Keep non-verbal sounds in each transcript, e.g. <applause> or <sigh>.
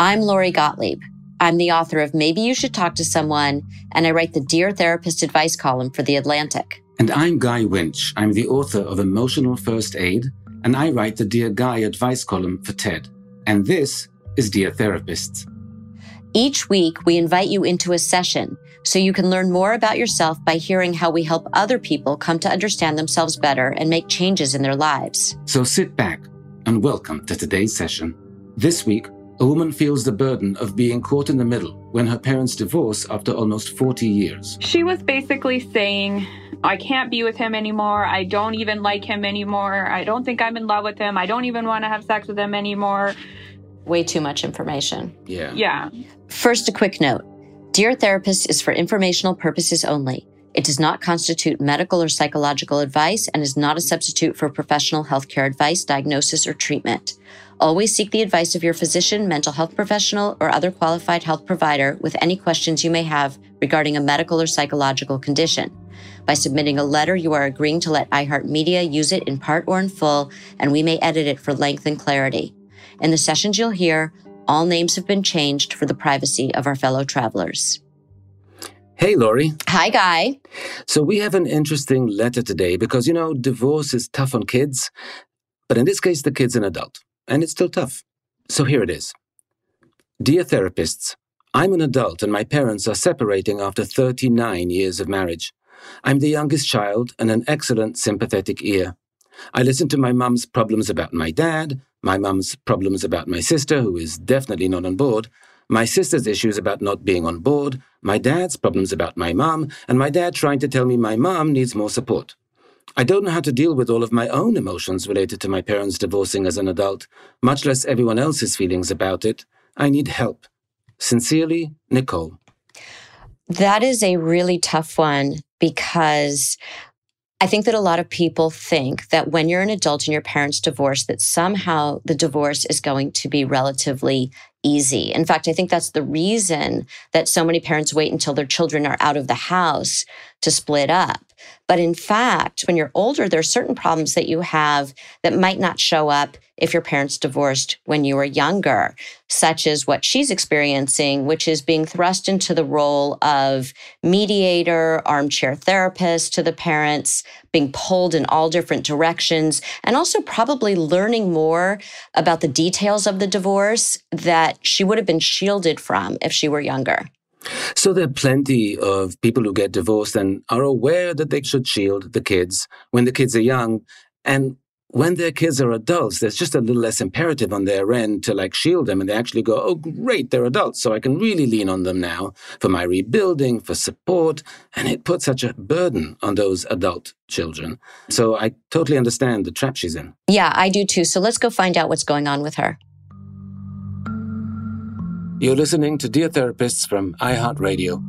I'm Lori Gottlieb. I'm the author of Maybe You Should Talk to Someone, and I write the Dear Therapist advice column for The Atlantic. And I'm Guy Winch. I'm the author of Emotional First Aid, and I write the Dear Guy advice column for TED. And this is Dear Therapists. Each week, we invite you into a session so you can learn more about yourself by hearing how we help other people come to understand themselves better and make changes in their lives. So sit back and welcome to today's session. This week, a woman feels the burden of being caught in the middle when her parents divorce after almost 40 years. She was basically saying, I can't be with him anymore. I don't even like him anymore. I don't think I'm in love with him. I don't even want to have sex with him anymore. Way too much information. Yeah. Yeah. First, a quick note Dear Therapist is for informational purposes only. It does not constitute medical or psychological advice and is not a substitute for professional healthcare advice, diagnosis, or treatment. Always seek the advice of your physician, mental health professional, or other qualified health provider with any questions you may have regarding a medical or psychological condition. By submitting a letter, you are agreeing to let iHeartMedia use it in part or in full, and we may edit it for length and clarity. In the sessions you'll hear, all names have been changed for the privacy of our fellow travelers. Hey, Lori. Hi, Guy. So we have an interesting letter today because, you know, divorce is tough on kids. But in this case, the kid's an adult and it's still tough. So here it is Dear therapists, I'm an adult and my parents are separating after 39 years of marriage. I'm the youngest child and an excellent sympathetic ear. I listen to my mum's problems about my dad, my mum's problems about my sister, who is definitely not on board, my sister's issues about not being on board, my dad's problems about my mum, and my dad trying to tell me my mum needs more support. I don't know how to deal with all of my own emotions related to my parents divorcing as an adult, much less everyone else's feelings about it. I need help. Sincerely, Nicole. That is a really tough one because I think that a lot of people think that when you're an adult and your parents divorce, that somehow the divorce is going to be relatively easy. In fact, I think that's the reason that so many parents wait until their children are out of the house to split up. But in fact, when you're older, there are certain problems that you have that might not show up if your parents divorced when you were younger, such as what she's experiencing, which is being thrust into the role of mediator, armchair therapist to the parents, being pulled in all different directions, and also probably learning more about the details of the divorce that she would have been shielded from if she were younger. So there are plenty of people who get divorced and are aware that they should shield the kids when the kids are young. And when their kids are adults, there's just a little less imperative on their end to like shield them. And they actually go, oh, great, they're adults. So I can really lean on them now for my rebuilding, for support. And it puts such a burden on those adult children. So I totally understand the trap she's in. Yeah, I do too. So let's go find out what's going on with her. You're listening to Dear Therapists from iHeartRadio.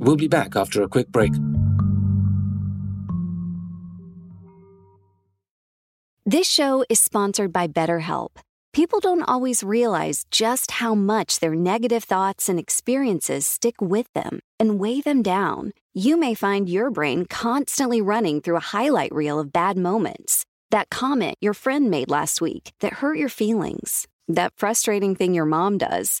We'll be back after a quick break. This show is sponsored by BetterHelp. People don't always realize just how much their negative thoughts and experiences stick with them and weigh them down. you may find your brain constantly running through a highlight reel of bad moments. That comment your friend made last week that hurt your feelings, that frustrating thing your mom does,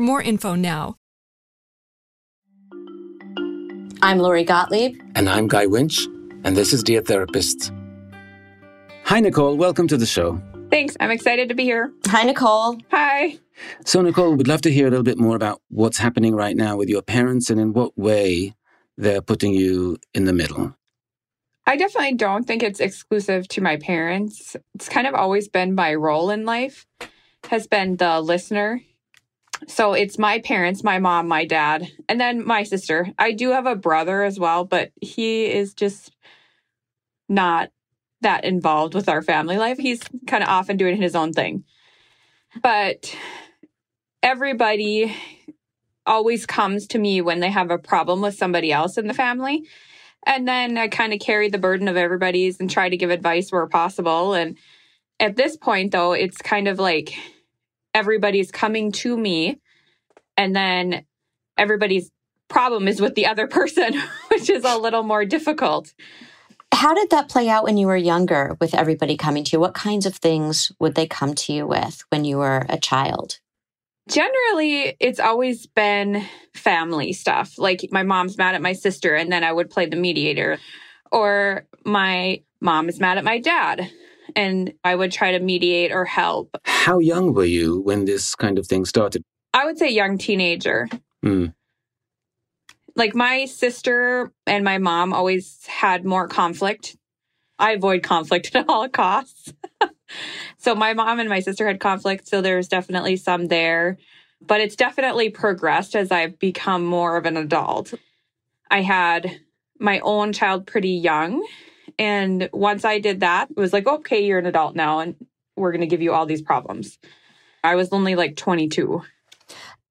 more info now. I'm Lori Gottlieb. And I'm Guy Winch, and this is Dear Therapists. Hi, Nicole. Welcome to the show. Thanks. I'm excited to be here. Hi, Nicole. Hi. So, Nicole, we'd love to hear a little bit more about what's happening right now with your parents and in what way they're putting you in the middle. I definitely don't think it's exclusive to my parents. It's kind of always been my role in life has been the listener. So it's my parents, my mom, my dad, and then my sister. I do have a brother as well, but he is just not that involved with our family life. He's kind of off and doing his own thing. But everybody always comes to me when they have a problem with somebody else in the family. And then I kind of carry the burden of everybody's and try to give advice where possible. And at this point, though, it's kind of like everybody's coming to me, and then everybody's problem is with the other <laughs> person, which is a little more difficult. How did that play out when you were younger with everybody coming to you? What kinds of things would they come to you with when you were a child? Generally, it's always been family stuff. Like my mom's mad at my sister, and then I would play the mediator. Or my mom is mad at my dad, and I would try to mediate or help. How young were you when this kind of thing started? I would say young teenager. Mm. Like my sister and my mom always had more conflict. I avoid conflict <laughs> at all costs. <laughs> so my mom and my sister had conflict, so there's definitely some there. But it's definitely progressed as I've become more of an adult. I had my own child pretty young. And once I did that, it was like, okay, you're an adult now, and we're going to give you all these problems. I was only like 22.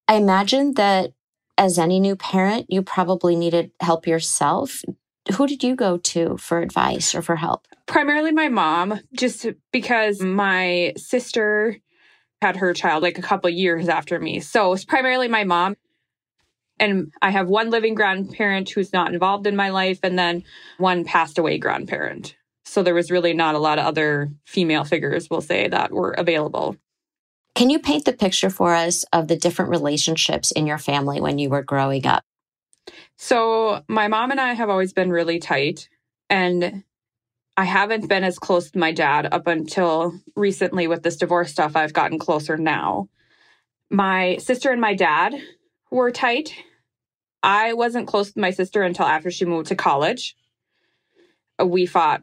I imagine that as any new parent, you probably needed help yourself. Who did you go to for advice or for help? Primarily my mom, just because my sister had her child like a couple years after me. So it's primarily my mom. And I have one living grandparent who's not involved in my life, and then one passed away grandparent. So there was really not a lot of other female figures, we'll say, that were available. Can you paint the picture for us of the different relationships in your family when you were growing up? So, my mom and I have always been really tight, and I haven't been as close to my dad up until recently with this divorce stuff. I've gotten closer now. My sister and my dad were tight. I wasn't close to my sister until after she moved to college. We fought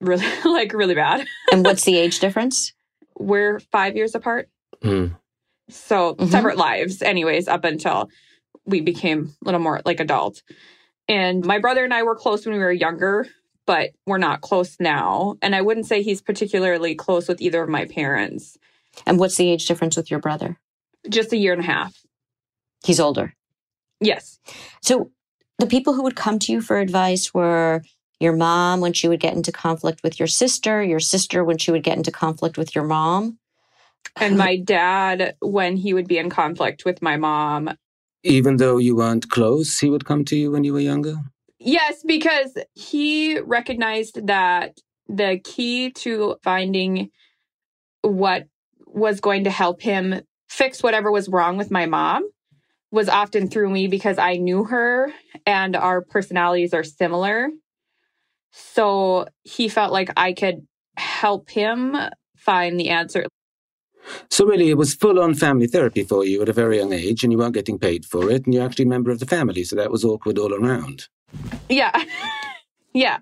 really, <laughs> like, really bad. and what's <laughs> the age difference? We're five years apart. Mm. So mm-hmm. separate lives, anyways, up until we became a little more like adult. And my brother and I were close when we were younger, but we're not close now. And I wouldn't say he's particularly close with either of my parents. And what's the age difference with your brother? Just a year and a half. He's older. Yes. So the people who would come to you for advice were your mom when she would get into conflict with your sister, your sister when she would get into conflict with your mom. And my dad, when he would be in conflict with my mom, Even though you weren't close, he would come to you when you were younger? Yes, because he recognized that the key to finding what was going to help him fix whatever was wrong with my mom was often through me because I knew her and our personalities are similar. So he felt like I could help him find the answer. So really, it was full-on family therapy for you at a very young age, and you weren't getting paid for it, and you're actually a member of the family, so that was awkward all around. Yeah. <laughs> yeah.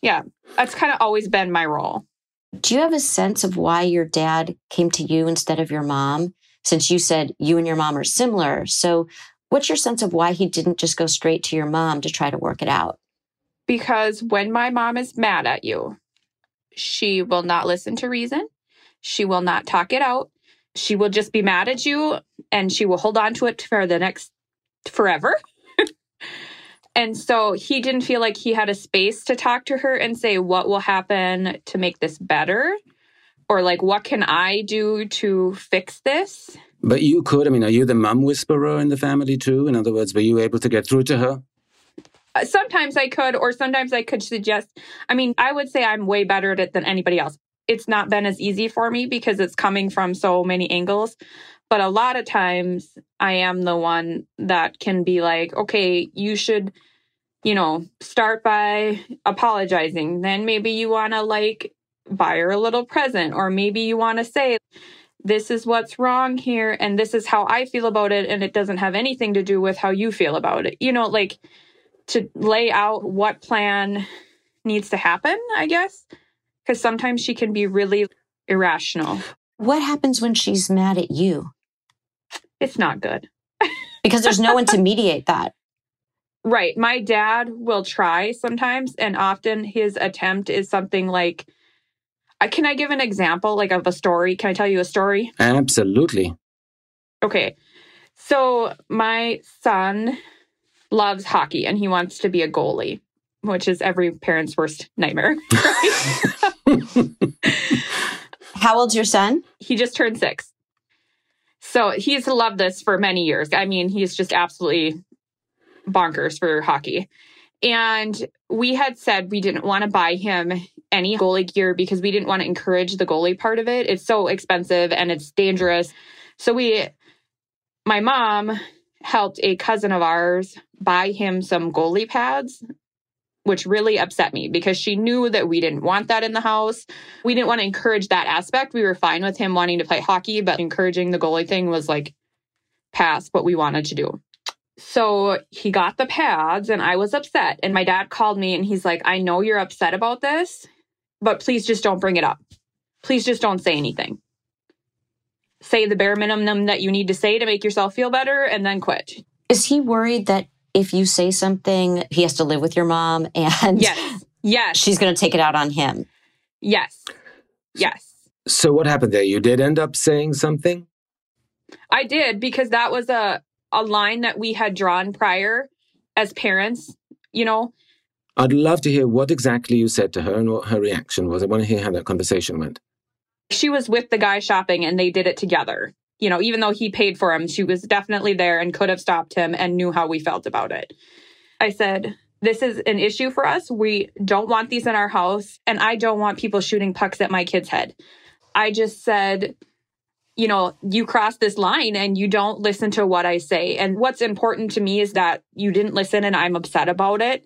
Yeah. That's kind of always been my role. Do you have a sense of why your dad came to you instead of your mom? Since you said you and your mom are similar. So, what's your sense of why he didn't just go straight to your mom to try to work it out? Because when my mom is mad at you, she will not listen to reason. She will not talk it out. She will just be mad at you and she will hold on to it for the next forever. <laughs> and so he didn't feel like he had a space to talk to her and say, What will happen to make this better? Or like, what can I do to fix this? But you could, I mean, are you the mum whisperer in the family too? In other words, were you able to get through to her? Uh, Sometimes I could, or sometimes I could suggest. I mean, I would say I'm way better at it than anybody else. It's not been as easy for me because it's coming from so many angles. But a lot of times I am the one that can be like, okay, you should, you know, start by apologizing. Then maybe you want to like buy her a little present, or maybe you want to say, this is what's wrong here, and this is how I feel about it, and it doesn't have anything to do with how you feel about it. You know, like to lay out what plan needs to happen, I guess, because sometimes she can be really irrational. What happens when she's mad at you? It's not good. Because there's no one to mediate that. <laughs> Right. My dad will try sometimes, and often his attempt is something like, Uh, can I give an example, like of a story? Can I tell you a story? Absolutely. Okay. So my son loves hockey and he wants to be a goalie, which is every parent's worst nightmare. <laughs> <laughs> How old's your son? he just turned six. So he's loved this for many years. I mean, he's just absolutely bonkers for hockey. And we had said we didn't want to buy him any goalie gear because we didn't want to encourage the goalie part of it. It's so expensive and it's dangerous. So we, my mom helped a cousin of ours buy him some goalie pads, which really upset me because she knew that we didn't want that in the house. We didn't want to encourage that aspect. We were fine with him wanting to play hockey, but encouraging the goalie thing was like past what we wanted to do. So he got the pads and I was upset. And my dad called me and he's like, I know you're upset about this, but please just don't bring it up. Please just don't say anything. Say the bare minimum that you need to say to make yourself feel better and then quit. Is he worried that if you say something, he has to live with your mom and Yes. Yes. she's going to take it out on him? yes. Yes. So what happened there? You did end up saying something? I did because that was a a line that we had drawn prior as parents, you know. I'd love to hear what exactly you said to her and what her reaction was. I want to hear how that conversation went. She was with the guy shopping and they did it together. You know, even though he paid for him, she was definitely there and could have stopped him and knew how we felt about it. I said, This is an issue for us. We don't want these in our house. And I don't want people shooting pucks at my kid's head. I just said, you know, you cross this line and you don't listen to what I say. And what's important to me is that you didn't listen and I'm upset about it.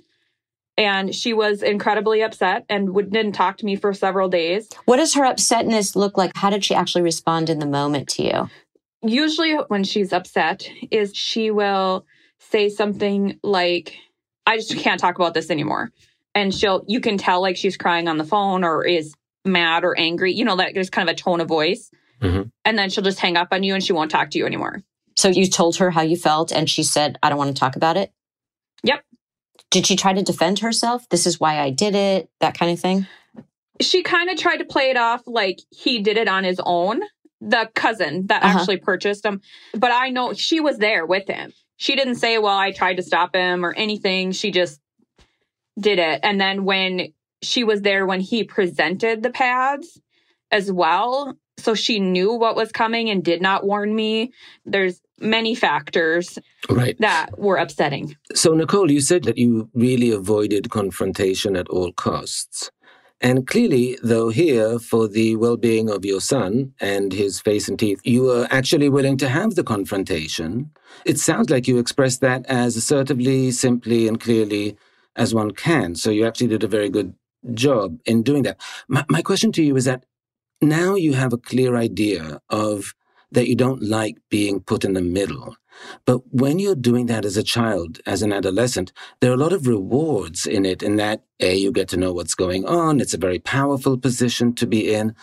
And she was incredibly upset and would, didn't talk to me for several days. What does her upsetness look like? How did she actually respond in the moment to you? Usually, when she's upset, is she will say something like, I just can't talk about this anymore. And she'll, you can tell like she's crying on the phone or is mad or angry, you know, like there's kind of a tone of voice. Mhm. And then she'll just hang up on you and she won't talk to you anymore. So you told her how you felt and she said, I don't want to talk about it? Yep. Did she try to defend herself? This is why I did it, that kind of thing? she kind of tried to play it off like he did it on his own, the cousin that Uh-huh. actually purchased him. But I know she was there with him. She didn't say, Well, I tried to stop him or anything. She just did it. And then when she was there when he presented the pads as well, So she knew what was coming and did not warn me. There's many factors Right. that were upsetting. So, Nicole, you said that you really avoided confrontation at all costs. And clearly, though, here, for the well being of your son and his face and teeth, you were actually willing to have the confrontation. It sounds like you expressed that as assertively, simply, and clearly as one can. So, you actually did a very good job in doing that. My, my question to you is that now you have a clear idea of that you don't like being put in the middle. But when you're doing that as a child, as an adolescent, there are a lot of rewards in it, in that A, you get to know what's going on. It's a very powerful position to be in.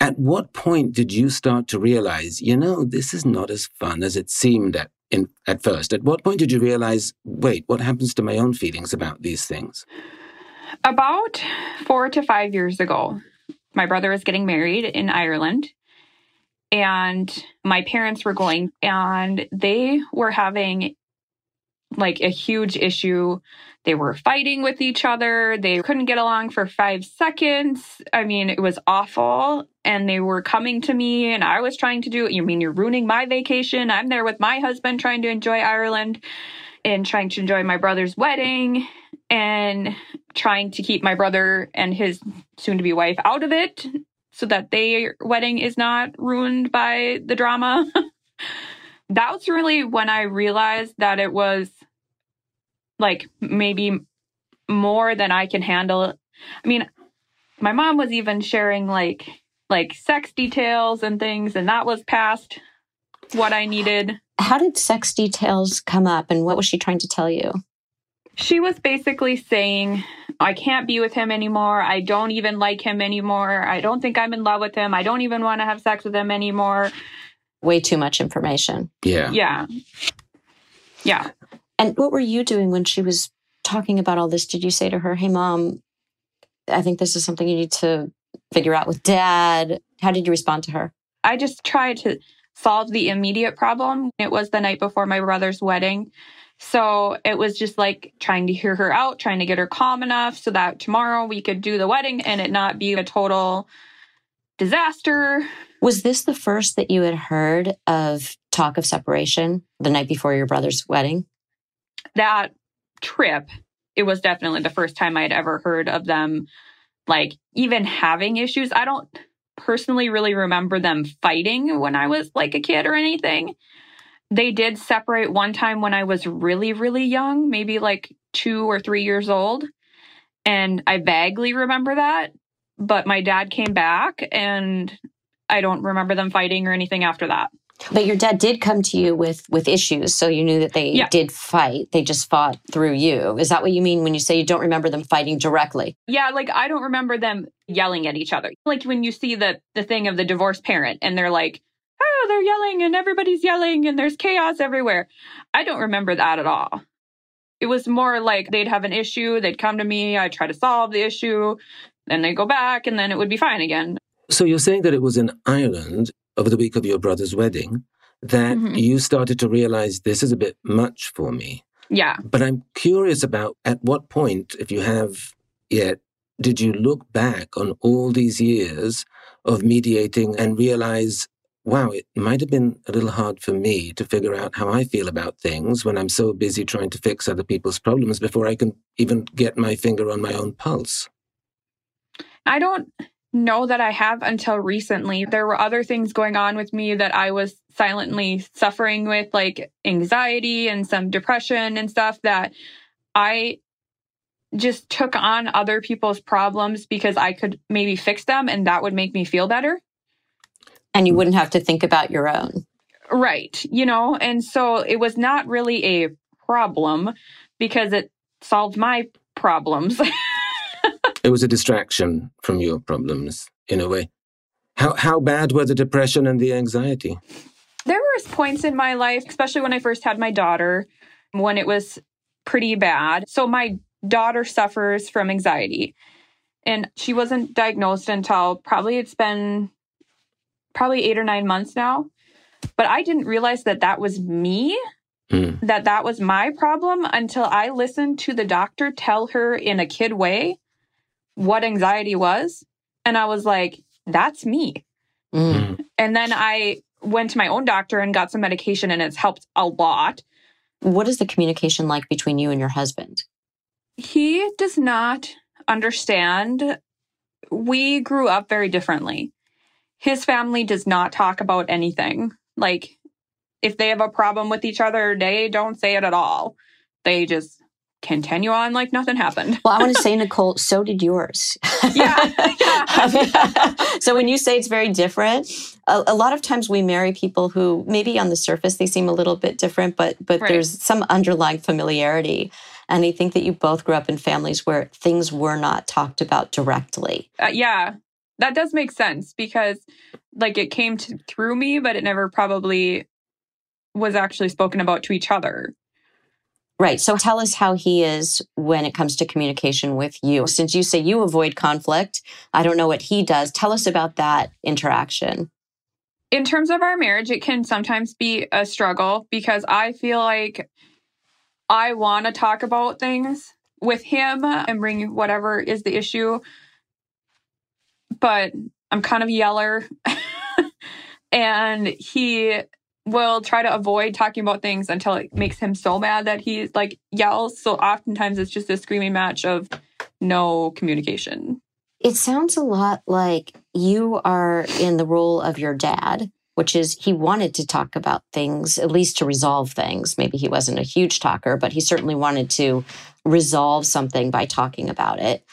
At what point did you start to realize, you know, this is not as fun as it seemed at, in, at first? At what point did you realize, wait, what happens to my own feelings about these things? About four to five years ago, my brother was getting married in Ireland and my parents were going and they were having like a huge issue. They were fighting with each other. They couldn't get along for five seconds. I mean, it was awful. And they were coming to me, and I was trying to do it. You mean you're ruining my vacation? I'm there with my husband trying to enjoy Ireland and trying to enjoy my brother's wedding and trying to keep my brother and his soon to be wife out of it so that their wedding is not ruined by the drama. <laughs> that was really when I realized that it was like maybe more than I can handle. I mean, my mom was even sharing like like sex details and things and that was past what I needed. How did sex details come up and what was she trying to tell you? She was basically saying, I can't be with him anymore. I don't even like him anymore. I don't think I'm in love with him. I don't even want to have sex with him anymore. Way too much information. Yeah. Yeah. Yeah. And what were you doing when she was talking about all this? Did you say to her, Hey, mom, I think this is something you need to figure out with dad? How did you respond to her? I just tried to solve the immediate problem. It was the night before my brother's wedding. So it was just like trying to hear her out, trying to get her calm enough so that tomorrow we could do the wedding and it not be a total disaster. Was this the first that you had heard of talk of separation the night before your brother's wedding? That trip, it was definitely the first time I'd ever heard of them like even having issues. I don't personally really remember them fighting when I was like a kid or anything. They did separate one time when I was really, really young, maybe like two or three years old. And I vaguely remember that. But my dad came back and I don't remember them fighting or anything after that. But your dad did come to you with with issues, so you knew that they Yeah. did fight. They just fought through you. Is that what you mean when you say you don't remember them fighting directly? Yeah, like I don't remember them yelling at each other. Like when you see the the thing of the divorced parent and they're like, "Oh, they're yelling and everybody's yelling and there's chaos everywhere." I don't remember that at all. It was more like they'd have an issue, they'd come to me, I'd try to solve the issue, then they'd go back and then it would be fine again. So you're saying that it was in Ireland over the week of your brother's wedding that Mhm. you started to realize this is a bit much for me. Yeah. But I'm curious about at what point, if you have yet, did you look back on all these years of mediating and realize, wow, it might have been a little hard for me to figure out how I feel about things when I'm so busy trying to fix other people's problems before I can even get my finger on my own pulse? I don't know that I have until recently. There were other things going on with me that I was silently suffering with, like anxiety and some depression and stuff that I just took on other people's problems because I could maybe fix them and that would make me feel better. And you mm. wouldn't have to think about your own. Right. You know, and so it was not really a problem because it solved my problems. <laughs> It was a distraction from your problems, in a way. How, how bad were the depression and the anxiety? There were points in my life, especially when I first had my daughter, when it was pretty bad. So my daughter suffers from anxiety. And she wasn't diagnosed until probably it's been probably 8 or 9 months now. But I didn't realize that that was me, Hmm. that that was my problem until I listened to the doctor tell her in a kid way what anxiety was. And I was like, that's me. Mm. And then I went to my own doctor and got some medication, and it's helped a lot. What is the communication like between you and your husband? He does not understand. We grew up very differently. His family does not talk about anything. Like, if they have a problem with each other, they don't say it at all. They just continue on like nothing happened. Well, I want to <laughs> say, Nicole, so did yours. Yeah. yeah. <laughs> <laughs> so when you say it's very different, a, a, lot of times we marry people who maybe on the surface they seem a little bit different, but but Right. there's some underlying familiarity. And I think that you both grew up in families where things were not talked about directly. Uh, yeah. That does make sense because like it came to, through me, but it never probably was actually spoken about to each other. Right. So tell us how he is when it comes to communication with you. Since you say you avoid conflict, I don't know what he does. Tell us about that interaction. in terms of our marriage, it can sometimes be a struggle because I feel like I want to talk about things with him and bring whatever is the issue, but I'm kind of yeller. <laughs> and he will try to avoid talking about things until it makes him so mad that he like yells. So oftentimes it's just a screaming match of no communication. It sounds a lot like you are in the role of your dad, which is he wanted to talk about things, at least to resolve things. Maybe he wasn't a huge talker, but he certainly wanted to resolve something by talking about it.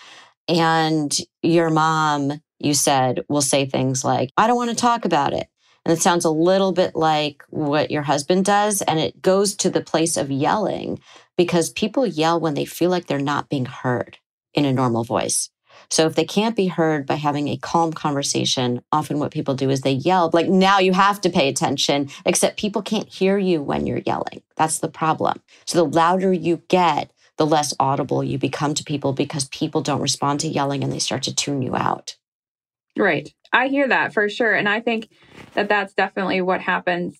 And your mom, you said, will say things like, I don't want to talk about it. And it sounds a little bit like what your husband does. And it goes to the place of yelling because people yell when they feel like they're not being heard in a normal voice. So if they can't be heard by having a calm conversation, often what people do is they yell, like, now you have to pay attention, except people can't hear you when you're yelling. That's the problem. So the louder you get, the less audible you become to people because people don't respond to yelling and they start to tune you out. Right. I hear that for sure. And I think that that's definitely what happens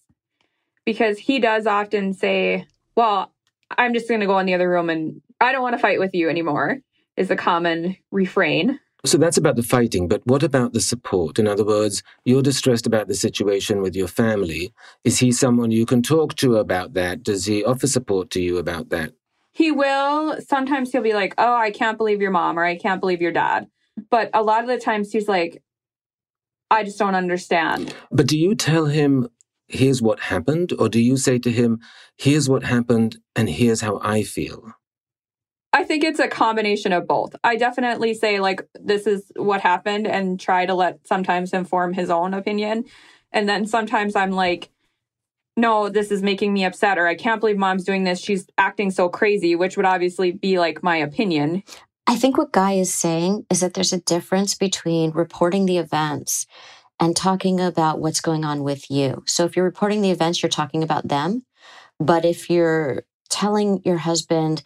because he does often say, Well, I'm just going to go in the other room and I don't want to fight with you anymore, is a common refrain. So that's about the fighting, but what about the support? In other words, you're distressed about the situation with your family. Is he someone you can talk to about that? Does he offer support to you about that? He will, sometimes he'll be like, Oh, I can't believe your mom or I can't believe your dad. But a lot of the times he's like, I just don't understand. But do you tell him, here's what happened? Or do you say to him, here's what happened and here's how I feel? I think it's a combination of both. I definitely say, like, this is what happened and try to let sometimes him form his own opinion. And then sometimes I'm like, no, this is making me upset, or I can't believe mom's doing this. She's acting so crazy, which would obviously be like my opinion. I think what Guy is saying is that there's a difference between reporting the events and talking about what's going on with you. So if you're reporting the events, you're talking about them. But if you're telling your husband,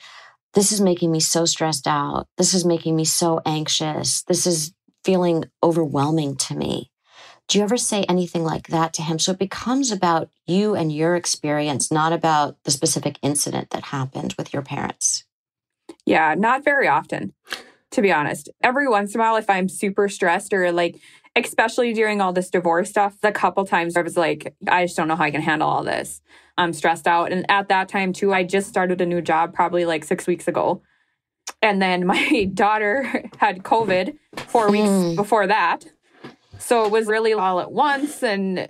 this is making me so stressed out, this is making me so anxious, this is feeling overwhelming to me. Do you ever say anything like that to him? So it becomes about you and your experience, not about the specific incident that happened with your parents. Yeah, not very often, to be honest. Every once in a while, if I'm super stressed or like, especially during all this divorce stuff, the couple times I was like, I just don't know how I can handle all this. I'm stressed out. And at that time, too, I just started a new job probably like six weeks ago. And then my <laughs> daughter had COVID four weeks Mm. before that. So it was really all at once. And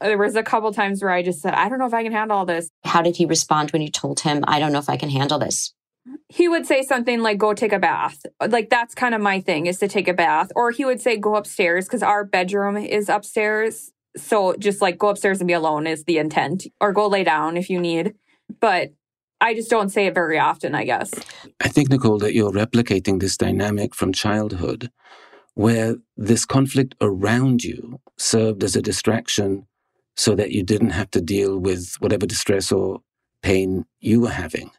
there was a couple times where I just said, I don't know if I can handle all this. How did he respond when you told him, I don't know if I can handle this? He would say something like go take a bath. Like that's kind of my thing is to take a bath. Or he would say go upstairs because our bedroom is upstairs. So just like go upstairs and be alone is the intent or go lay down if you need. But i just don't say it very often i guess. I think, Nicole, that you're replicating this dynamic from childhood where this conflict around you served as a distraction so that you didn't have to deal with whatever distress or pain you were having.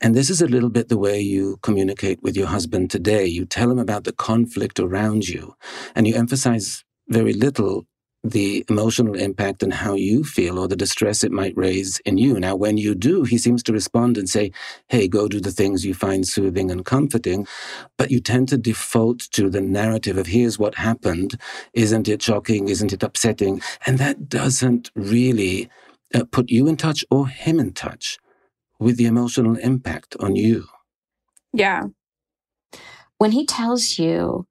And this is a little bit the way you communicate with your husband today. You tell him about the conflict around you, and you emphasize very little the emotional impact and how you feel or the distress it might raise in you. Now, when you do, he seems to respond and say, Hey, go do the things you find soothing and comforting. But you tend to default to the narrative of here's what happened. Isn't it shocking? Isn't it upsetting? And that doesn't really uh, put you in touch or him in touch with the emotional impact on you. Yeah. When he tells you,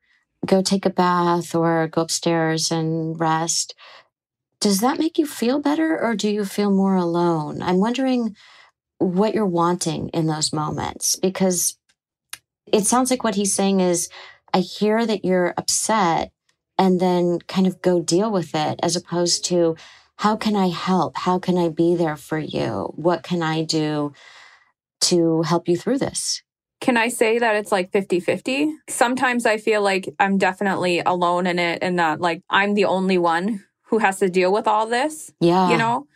go take a bath or go upstairs and rest, does that make you feel better or do you feel more alone? I'm wondering what you're wanting in those moments because it sounds like what he's saying is, I hear that you're upset and then kind of go deal with it as opposed to, how can I help? How can I be there for you? What can I do to help you through this? Can I say that it's like 50 50? Sometimes I feel like I'm definitely alone in it and that like I'm the only one who has to deal with all this. Yeah. You know?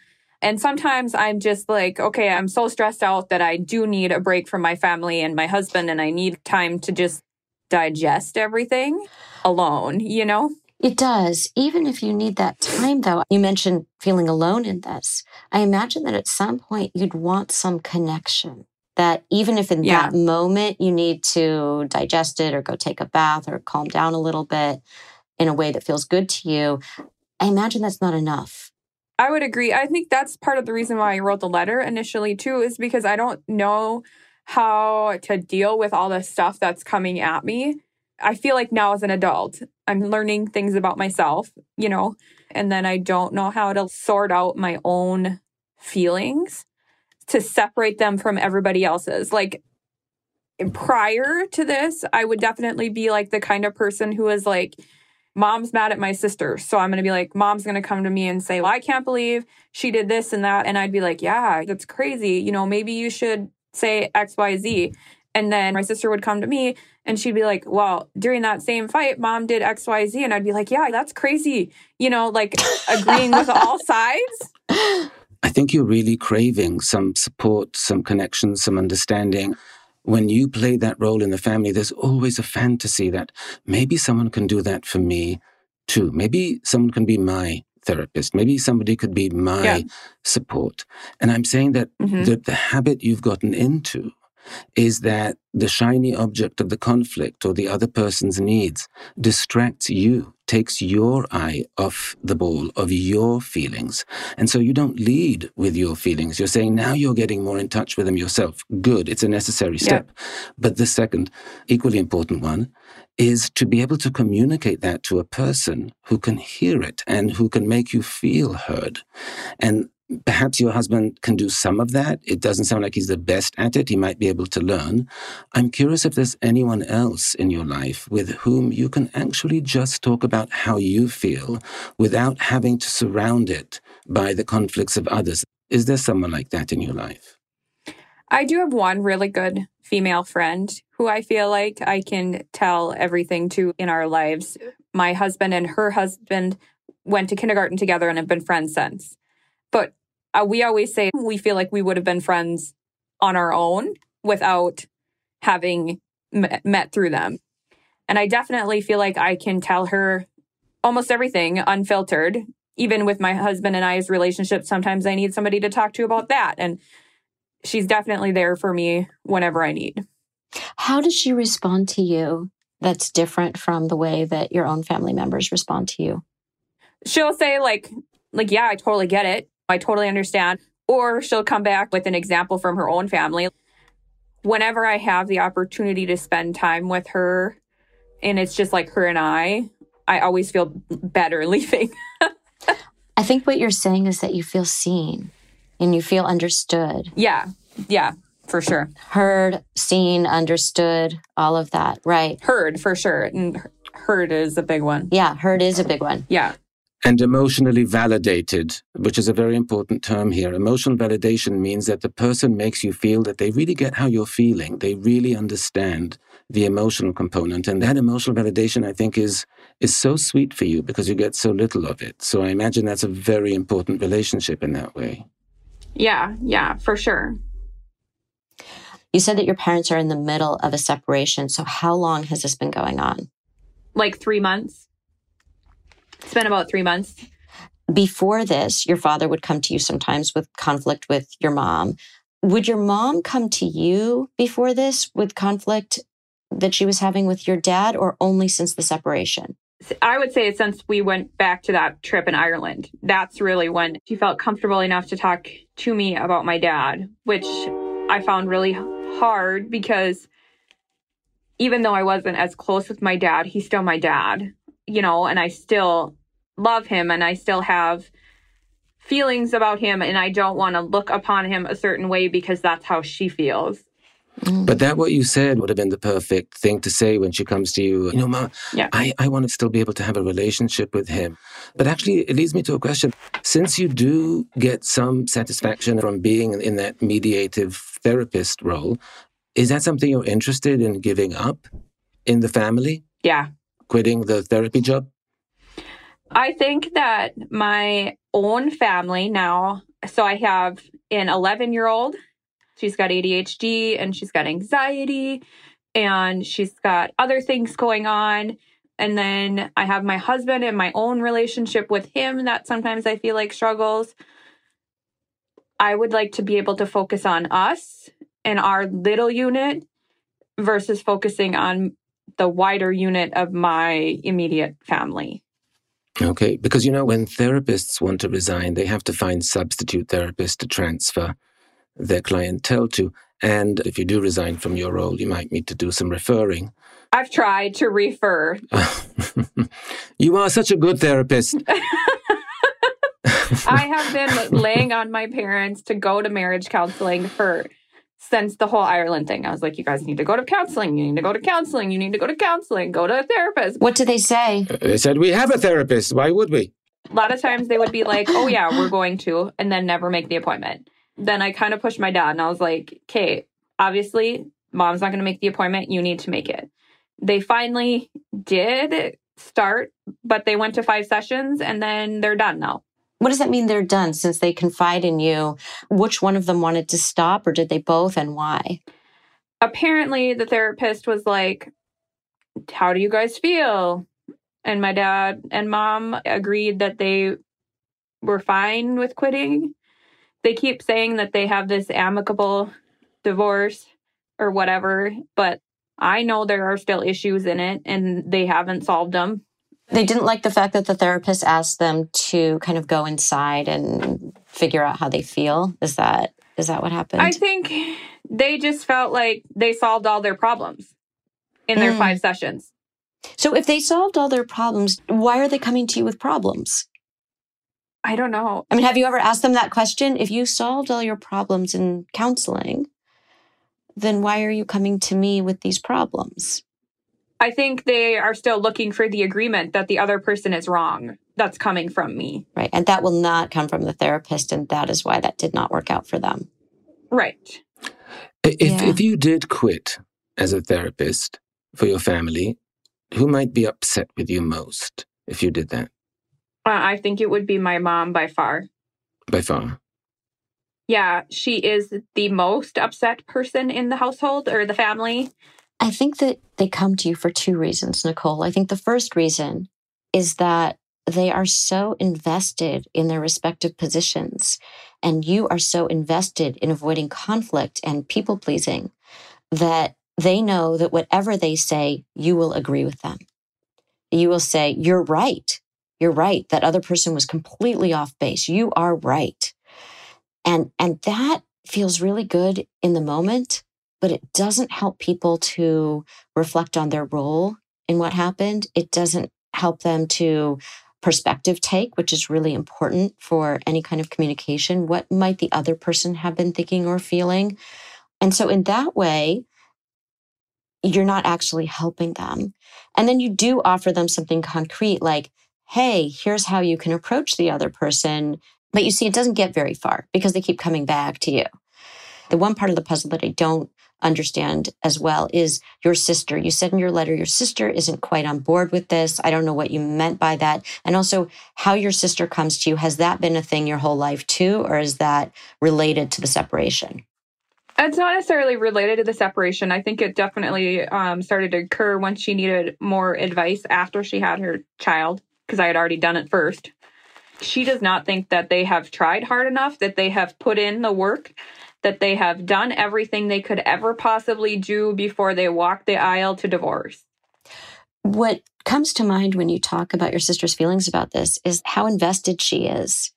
And sometimes I'm just like, okay, I'm so stressed out that I do need a break from my family and my husband, and I need time to just digest everything alone, you know? It does. Even if you need that time, though, you mentioned feeling alone in this. I imagine that at some point you'd want some connection. That even if in yeah. that moment you need to digest it or go take a bath or calm down a little bit in a way that feels good to you, I imagine that's not enough. I would agree. I think that's part of the reason why I wrote the letter initially, too, is because I don't know how to deal with all the stuff that's coming at me. I feel like now as an adult, I'm learning things about myself, you know, and then I don't know how to sort out my own feelings to separate them from everybody else's. Like prior to this, I would definitely be like the kind of person who is like, mom's mad at my sister. So I'm going to be like, mom's going to come to me and say, well, I can't believe she did this and that. And I'd be like, yeah, that's crazy. You know, maybe you should say XYZ. And then my sister would come to me and she'd be like, Well, during that same fight, mom did XYZ. And I'd be like, Yeah, that's crazy. You know, like agreeing with all <laughs> sides. I think you're really craving some support, some connection, some understanding. When you play that role in the family, there's always a fantasy that maybe someone can do that for me too. Maybe someone can be my therapist. Maybe somebody could be my yeah. support. And I'm saying that mm-hmm. the, the habit you've gotten into is that the shiny object of the conflict or the other person's needs distracts you, takes your eye off the ball of your feelings. And so you don't lead with your feelings. You're saying now you're getting more in touch with them yourself. Good. It's a necessary step. Yeah. But the second, equally important one, is to be able to communicate that to a person who can hear it and who can make you feel heard. And Perhaps your husband can do some of that. It doesn't sound like he's the best at it. He might be able to learn. I'm curious if there's anyone else in your life with whom you can actually just talk about how you feel without having to surround it by the conflicts of others. Is there someone like that in your life? I do have one really good female friend who I feel like I can tell everything to in our lives. My husband and her husband went to kindergarten together and have been friends since. But uh, we always say we feel like we would have been friends on our own without having m- met through them. And I definitely feel like I can tell her almost everything unfiltered. Even with my husband and I's relationship, sometimes I need somebody to talk to about that. And she's definitely there for me whenever I need. How does she respond to you that's different from the way that your own family members respond to you? She'll say like like yeah, I totally get it. I totally understand. Or she'll come back with an example from her own family. Whenever I have the opportunity to spend time with her and it's just like her and I, I always feel better <laughs> leaving. I think what you're saying is that you feel seen and you feel understood. Yeah. Yeah, for sure. Heard, seen, understood, all of that. Right. Heard for sure. And heard is a big one. Yeah, heard is a big one. Yeah and emotionally validated, which is a very important term here. Emotional validation means that the person makes you feel that they really get how you're feeling. They really understand the emotional component. And that emotional validation, I think, is, is so sweet for you because you get so little of it. So I imagine that's a very important relationship in that way. Yeah, yeah, for sure. You said that your parents are in the middle of a separation. So how long has this been going on? Like three months. It's been about three months. before this, your father would come to you sometimes with conflict with your mom. Would your mom come to you before this with conflict that she was having with your dad or only since the separation? I would say since we went back to that trip in Ireland, that's really when she felt comfortable enough to talk to me about my dad, which I found really hard because even though I wasn't as close with my dad, he's still my dad, you know, and I still love him and I still have feelings about him and I don't want to look upon him a certain way because that's how she feels. Mm. But that what you said would have been the perfect thing to say when she comes to you. You know, Ma, yeah. I, I want to still be able to have a relationship with him. But actually, it leads me to a question. Since you do get some satisfaction from being in that mediative therapist role, is that something you're interested in giving up in the family? Yeah. Quitting the therapy job? I think that my own family now, so I have an 11 year old She's got ADHD and she's got anxiety and she's got other things going on. And then I have my husband and my own relationship with him that sometimes I feel like struggles. I would like to be able to focus on us and our little unit versus focusing on the wider unit of my immediate family. Okay, because you know, when therapists want to resign, they have to find substitute therapists to transfer their clientele to. And if you do resign from your role, you might need to do some referring. I've tried to refer. <laughs> you are such a good therapist. <laughs> <laughs> I have been laying on my parents to go to marriage counseling for since the whole Ireland thing. I was like, you guys need to go to counseling. You need to go to counseling. You need to go to counseling. Go to a therapist. What did they say? Uh, they said, we have a therapist. Why would we? A lot of times they would be like, oh, yeah, we're going to, and then never make the appointment then I kind of pushed my dad and I was like, okay, obviously, mom's not going to make the appointment. You need to make it. They finally did start, but they went to five sessions and then they're done now. What does that mean they're done since they confide in you? Which one of them wanted to stop or did they both and why? Apparently, the therapist was like, How do you guys feel? And my dad and mom agreed that they were fine with quitting they keep saying that they have this amicable divorce or whatever, but I know there are still issues in it and they haven't solved them. They didn't like the fact that the therapist asked them to kind of go inside and figure out how they feel. Is that is that what happened? I think they just felt like they solved all their problems in their mm. five sessions. So if they solved all their problems, why are they coming to you with problems? I don't know. I mean, have you ever asked them that question? If you solved all your problems in counseling, then why are you coming to me with these problems? I think they are still looking for the agreement that the other person is wrong. That's coming from me. Right. And that will not come from the therapist. And that is why that did not work out for them. Right. If, yeah. if you did quit as a therapist for your family, who might be upset with you most if you did that? Uh, I think it would be my mom by far. By far. Yeah, she is the most upset person in the household or the family. I think that they come to you for two reasons, Nicole. I think the first reason is that they are so invested in their respective positions, and you are so invested in avoiding conflict and people pleasing that they know that whatever they say, you will agree with them. You will say, You're right. You're right. That other person was completely off base. You are right. And, and that feels really good in the moment, but it doesn't help people to reflect on their role in what happened. It doesn't help them to perspective take, which is really important for any kind of communication. What might the other person have been thinking or feeling? And so, in that way, you're not actually helping them. And then you do offer them something concrete like, hey, here's how you can approach the other person. But you see, it doesn't get very far because they keep coming back to you. The one part of the puzzle that I don't understand as well is your sister. You said in your letter, your sister isn't quite on board with this. I don't know what you meant by that. And also, how your sister comes to you. Has that been a thing your whole life too, or is that related to the separation? It's not necessarily related to the separation. I think it definitely um, started to occur once she needed more advice after she had her child because I had already done it first. She does not think that they have tried hard enough, that they have put in the work, that they have done everything they could ever possibly do before they walk the aisle to divorce. What comes to mind when you talk about your sister's feelings about this is how invested she is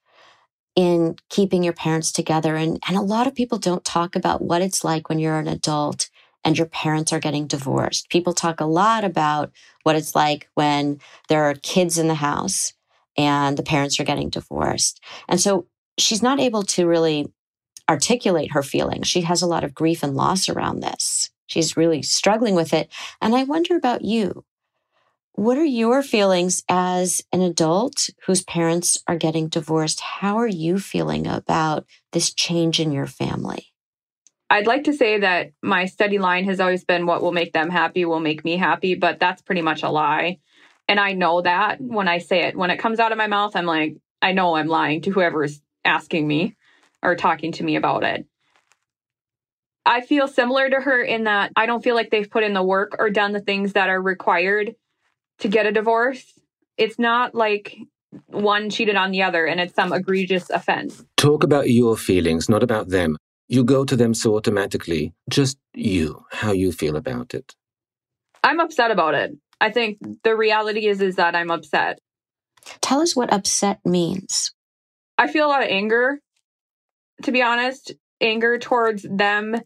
in keeping your parents together. And, and a lot of people don't talk about what it's like when you're an adult and your parents are getting divorced. People talk a lot about what it's like when there are kids in the house and the parents are getting divorced. And so she's not able to really articulate her feelings. She has a lot of grief and loss around this. She's really struggling with it. And I wonder about you. What are your feelings as an adult whose parents are getting divorced? How are you feeling about this change in your family? I'd like to say that my steady line has always been what will make them happy will make me happy, but that's pretty much a lie. And I know that when I say it. When it comes out of my mouth, I'm like, I know I'm lying to whoever's asking me or talking to me about it. I feel similar to her in that I don't feel like they've put in the work or done the things that are required to get a divorce. It's not like one cheated on the other and it's some egregious offense. Talk about your feelings, not about them. You go to them so automatically. Just you, how you feel about it. I'm upset about it. I think the reality is is that I'm upset. Tell us what upset means. I feel a lot of anger. To be honest, anger towards them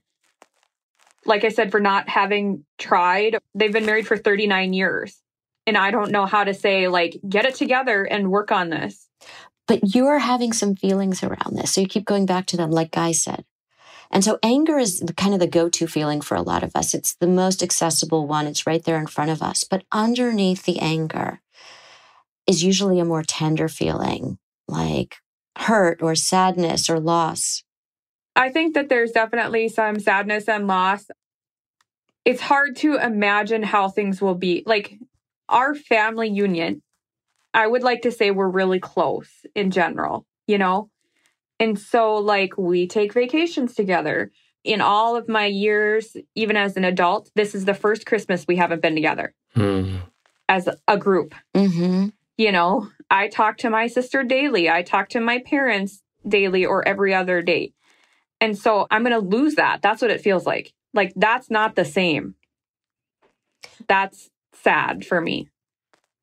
like I said for not having tried. They've been married for 39 years. And I don't know how to say like get it together and work on this. But you're having some feelings around this. So you keep going back to them like Guy said. And so anger is kind of the go to feeling for a lot of us. It's the most accessible one, it's right there in front of us. But underneath the anger is usually a more tender feeling like hurt or sadness or loss. I think that there's definitely some sadness and loss. It's hard to imagine how things will be. Like our family union, I would like to say we're really close in general, you know? And so, like, we take vacations together. In all of my years, even as an adult, this is the first Christmas we haven't been together mm. as a group. Mm-hmm. You know, I talk to my sister daily, I talk to my parents daily or every other day. And so I'm going to lose that. That's what it feels like. Like, that's not the same. That's sad for me.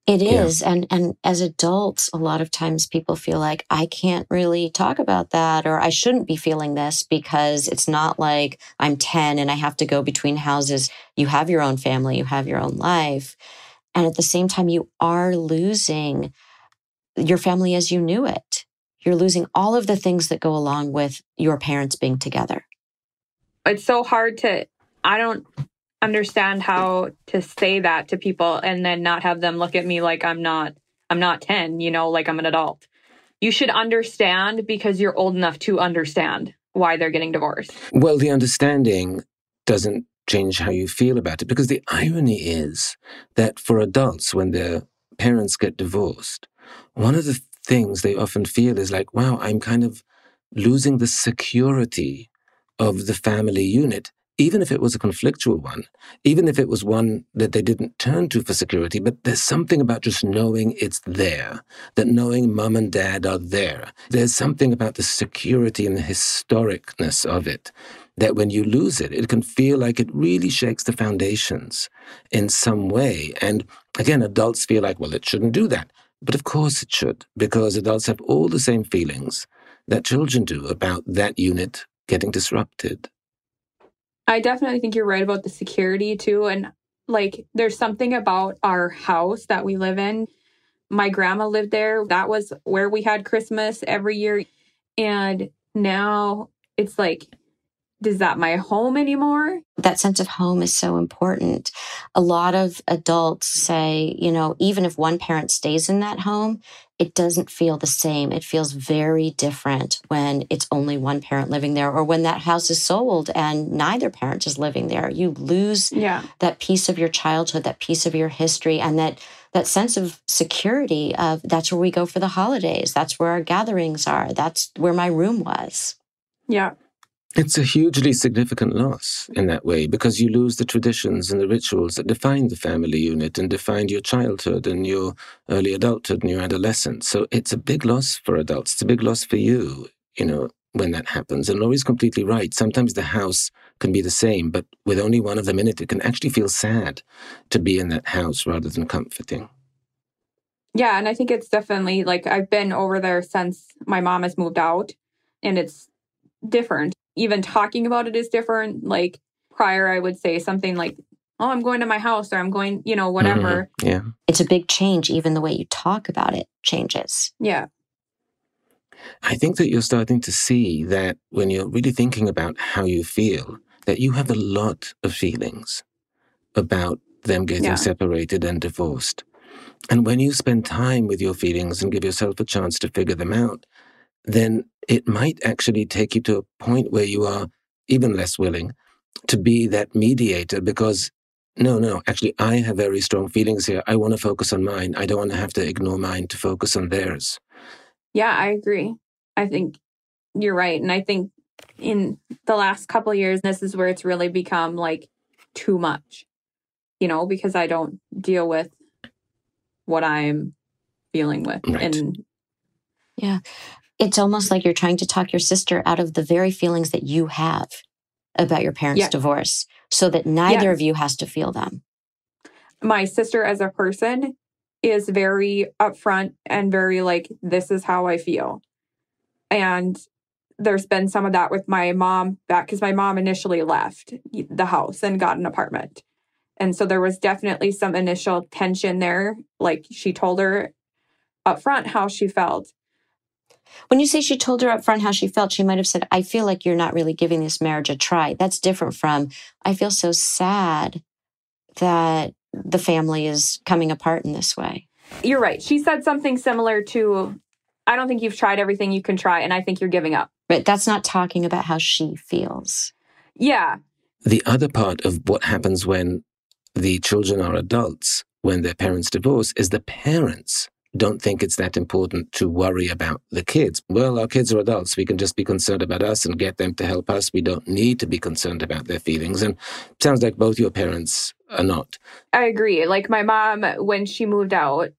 It is. Yeah. And and as adults, a lot of times people feel like I can't really talk about that or I shouldn't be feeling this because it's not like I'm 10 and I have to go between houses. You have your own family, you have your own life. And at the same time you are losing your family as you knew it. You're losing all of the things that go along with your parents being together. It's so hard to I don't understand how to say that to people and then not have them look at me like I'm not I'm not 10, you know, like I'm an adult. You should understand because you're old enough to understand why they're getting divorced. Well, the understanding doesn't change how you feel about it because the irony is that for adults when their parents get divorced, one of the things they often feel is like, wow, I'm kind of losing the security of the family unit even if it was a conflictual one, even if it was one that they didn't turn to for security, but there's something about just knowing it's there, that knowing mom and dad are there. There's something about the security and the historicness of it that when you lose it, it can feel like it really shakes the foundations in some way. And again, adults feel like, well, it shouldn't do that. But of course it should, because adults have all the same feelings that children do about that unit getting disrupted. I definitely think you're right about the security too. And like, there's something about our house that we live in. My grandma lived there. That was where we had Christmas every year. And now it's like is that my home anymore? That sense of home is so important. A lot of adults say, you know, even if one parent stays in that home, it doesn't feel the same. It feels very different when it's only one parent living there or when that house is sold and neither parent is living there. You lose yeah. that piece of your childhood, that piece of your history, and that that sense of security of that's where we go for the holidays. That's where our gatherings are. That's where my room was. Yeah. It's a hugely significant loss in that way because you lose the traditions and the rituals that define the family unit and defined your childhood and your early adulthood and your adolescence. So it's a big loss for adults. It's a big loss for you, you know, when that happens. And Lori's completely right. Sometimes the house can be the same, but with only one of them in it, it can actually feel sad to be in that house rather than comforting. Yeah, and I think it's definitely like I've been over there since my mom has moved out and it's different even talking about it is different. Like prior, I would say something like, Oh, I'm going to my house or I'm going, you know, whatever. Mm-hmm. Yeah. It's a big change. Even the way you talk about it changes. Yeah. I think that you're starting to see that when you're really thinking about how you feel, that you have a lot of feelings about them getting yeah. separated and divorced. And when you spend time with your feelings and give yourself a chance to figure them out, then it might actually take you to a point where you are even less willing to be that mediator because no, no, actually, I have very strong feelings here. I want to focus on mine. I don't want to have to ignore mine to focus on theirs. Yeah, I agree. I think you're right. And I think in the last couple years, this is where it's really become like too much, you know, because I don't deal with what I'm feeling with. Right. And yeah it's almost like you're trying to talk your sister out of the very feelings that you have about your parents' yeah. divorce so that neither of you has to feel them. My sister, as a person, is very upfront and very like, this is how I feel. And there's been some of that with my mom back because my mom initially left the house and got an apartment. And so there was definitely some initial tension there. Like she told her upfront how she felt. When you say she told her up front how she felt, she might have said, I feel like you're not really giving this marriage a try. That's different from, I feel so sad that the family is coming apart in this way. You're right. She said something similar to, I don't think you've tried everything you can try, and I think you're giving up. But that's not talking about how she feels. Yeah. The other part of what happens when the children are adults, when their parents divorce, is the parents don't think it's that important to worry about the kids. Well, our kids are adults. We can just be concerned about us and get them to help us. We don't need to be concerned about their feelings. And sounds like both your parents are not. I agree. Like my mom, when she moved out,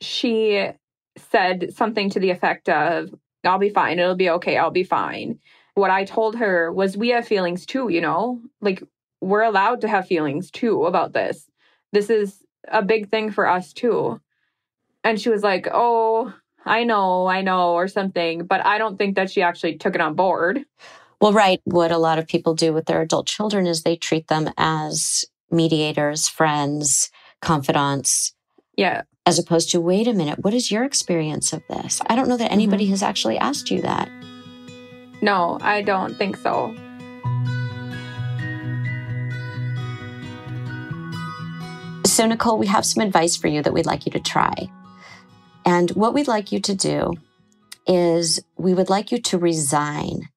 she said something to the effect of, I'll be fine. It'll be okay. I'll be fine. What I told her was, we have feelings too, you know? Like we're allowed to have feelings too about this. This is a big thing for us too and she was like, "Oh, I know, I know," or something. But I don't think that she actually took it on board. Well, right. What a lot of people do with their adult children is they treat them as mediators, friends, confidants. Yeah. As opposed to, wait a minute, what is your experience of this? I don't know that anybody mm-hmm. has actually asked you that. No, I don't think so. So, Nicole, we have some advice for you that we'd like you to try. And what we'd like you to do is we would like you to resign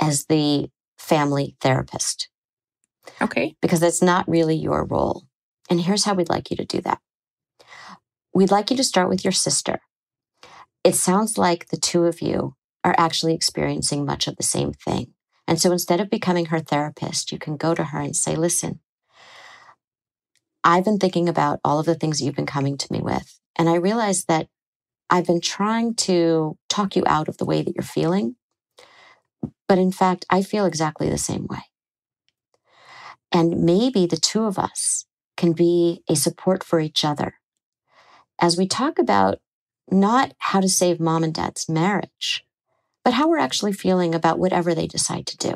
as the family therapist. Okay. Because that's not really your role. And here's how we'd like you to do that. We'd like you to start with your sister. It sounds like the two of you are actually experiencing much of the same thing. And so instead of becoming her therapist, you can go to her and say, listen, I've been thinking about all of the things you've been coming to me with. And I realized that I've been trying to talk you out of the way that you're feeling. But in fact, I feel exactly the same way. And maybe the two of us can be a support for each other as we talk about not how to save mom and dad's marriage, but how we're actually feeling about whatever they decide to do.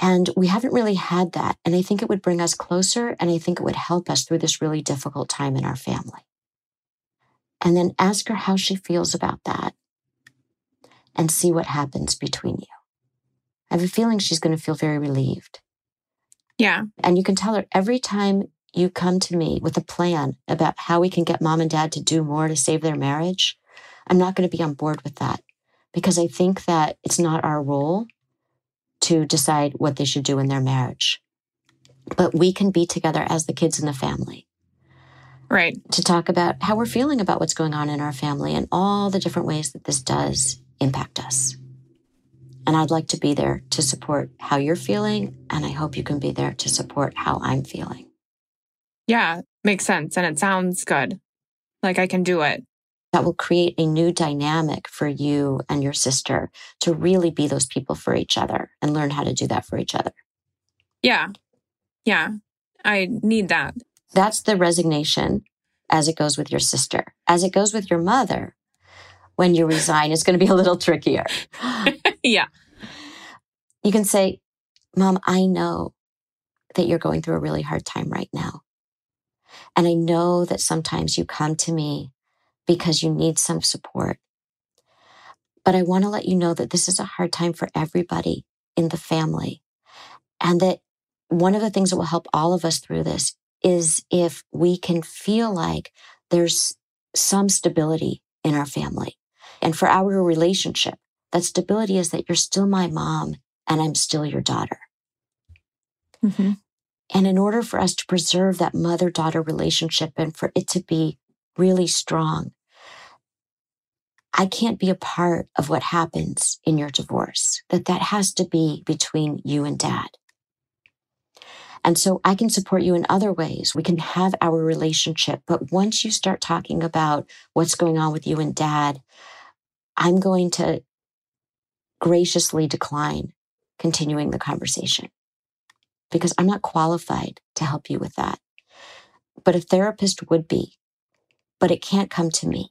And we haven't really had that. And I think it would bring us closer and I think it would help us through this really difficult time in our family and then ask her how she feels about that and see what happens between you. I have a feeling she's going to feel very relieved. Yeah. And you can tell her every time you come to me with a plan about how we can get mom and dad to do more to save their marriage, I'm not going to be on board with that because I think that it's not our role to decide what they should do in their marriage. But we can be together as the kids in the family Right. To talk about how we're feeling about what's going on in our family and all the different ways that this does impact us. And I'd like to be there to support how you're feeling. And I hope you can be there to support how I'm feeling. Yeah, makes sense. And it sounds good. Like I can do it. That will create a new dynamic for you and your sister to really be those people for each other and learn how to do that for each other. Yeah. Yeah. I need that. That's the resignation as it goes with your sister. As it goes with your mother, when you resign, it's going to be a little trickier. <laughs> yeah. You can say, Mom, I know that you're going through a really hard time right now. And I know that sometimes you come to me because you need some support. But I want to let you know that this is a hard time for everybody in the family. And that one of the things that will help all of us through this is if we can feel like there's some stability in our family. And for our relationship, that stability is that you're still my mom and I'm still your daughter. Mm-hmm. And in order for us to preserve that mother daughter relationship and for it to be really strong, I can't be a part of what happens in your divorce, that that has to be between you and dad. And so I can support you in other ways. We can have our relationship. But once you start talking about what's going on with you and dad, I'm going to graciously decline continuing the conversation because I'm not qualified to help you with that. But a therapist would be, but it can't come to me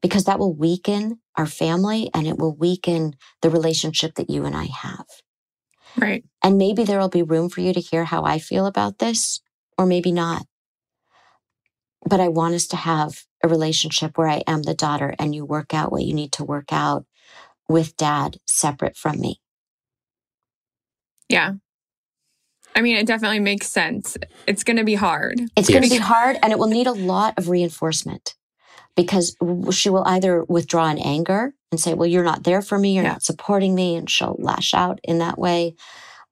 because that will weaken our family and it will weaken the relationship that you and I have. Right. And maybe there will be room for you to hear how I feel about this, or maybe not. But I want us to have a relationship where I am the daughter and you work out what you need to work out with dad separate from me. Yeah. I mean, it definitely makes sense. It's going to be hard. It's yes. going to be hard and it will need a lot of reinforcement because she will either withdraw in anger and say, Well, you're not there for me, you're yeah. not supporting me, and she'll lash out in that way.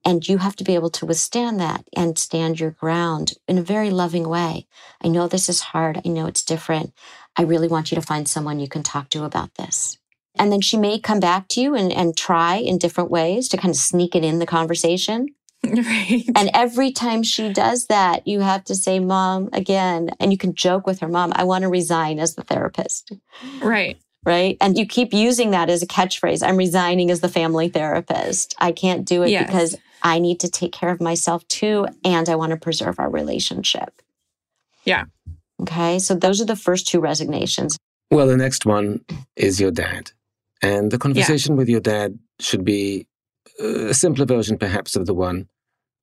And you have to be able to withstand that and stand your ground in a very loving way. I know this is hard. I know it's different. I really want you to find someone you can talk to about this. And then she may come back to you and, and try in different ways to kind of sneak it in the conversation. <laughs> Right. And every time she does that, you have to say, Mom, again, and you can joke with her, Mom, I want to resign as the therapist. Right. Right. And you keep using that as a catchphrase. I'm resigning as the family therapist. I can't do it yes. because I need to take care of myself too. And I want to preserve our relationship. Yeah. Okay. So those are the first two resignations. Well, the next one is your dad. And the conversation yeah. with your dad should be uh, a simpler version, perhaps, of the one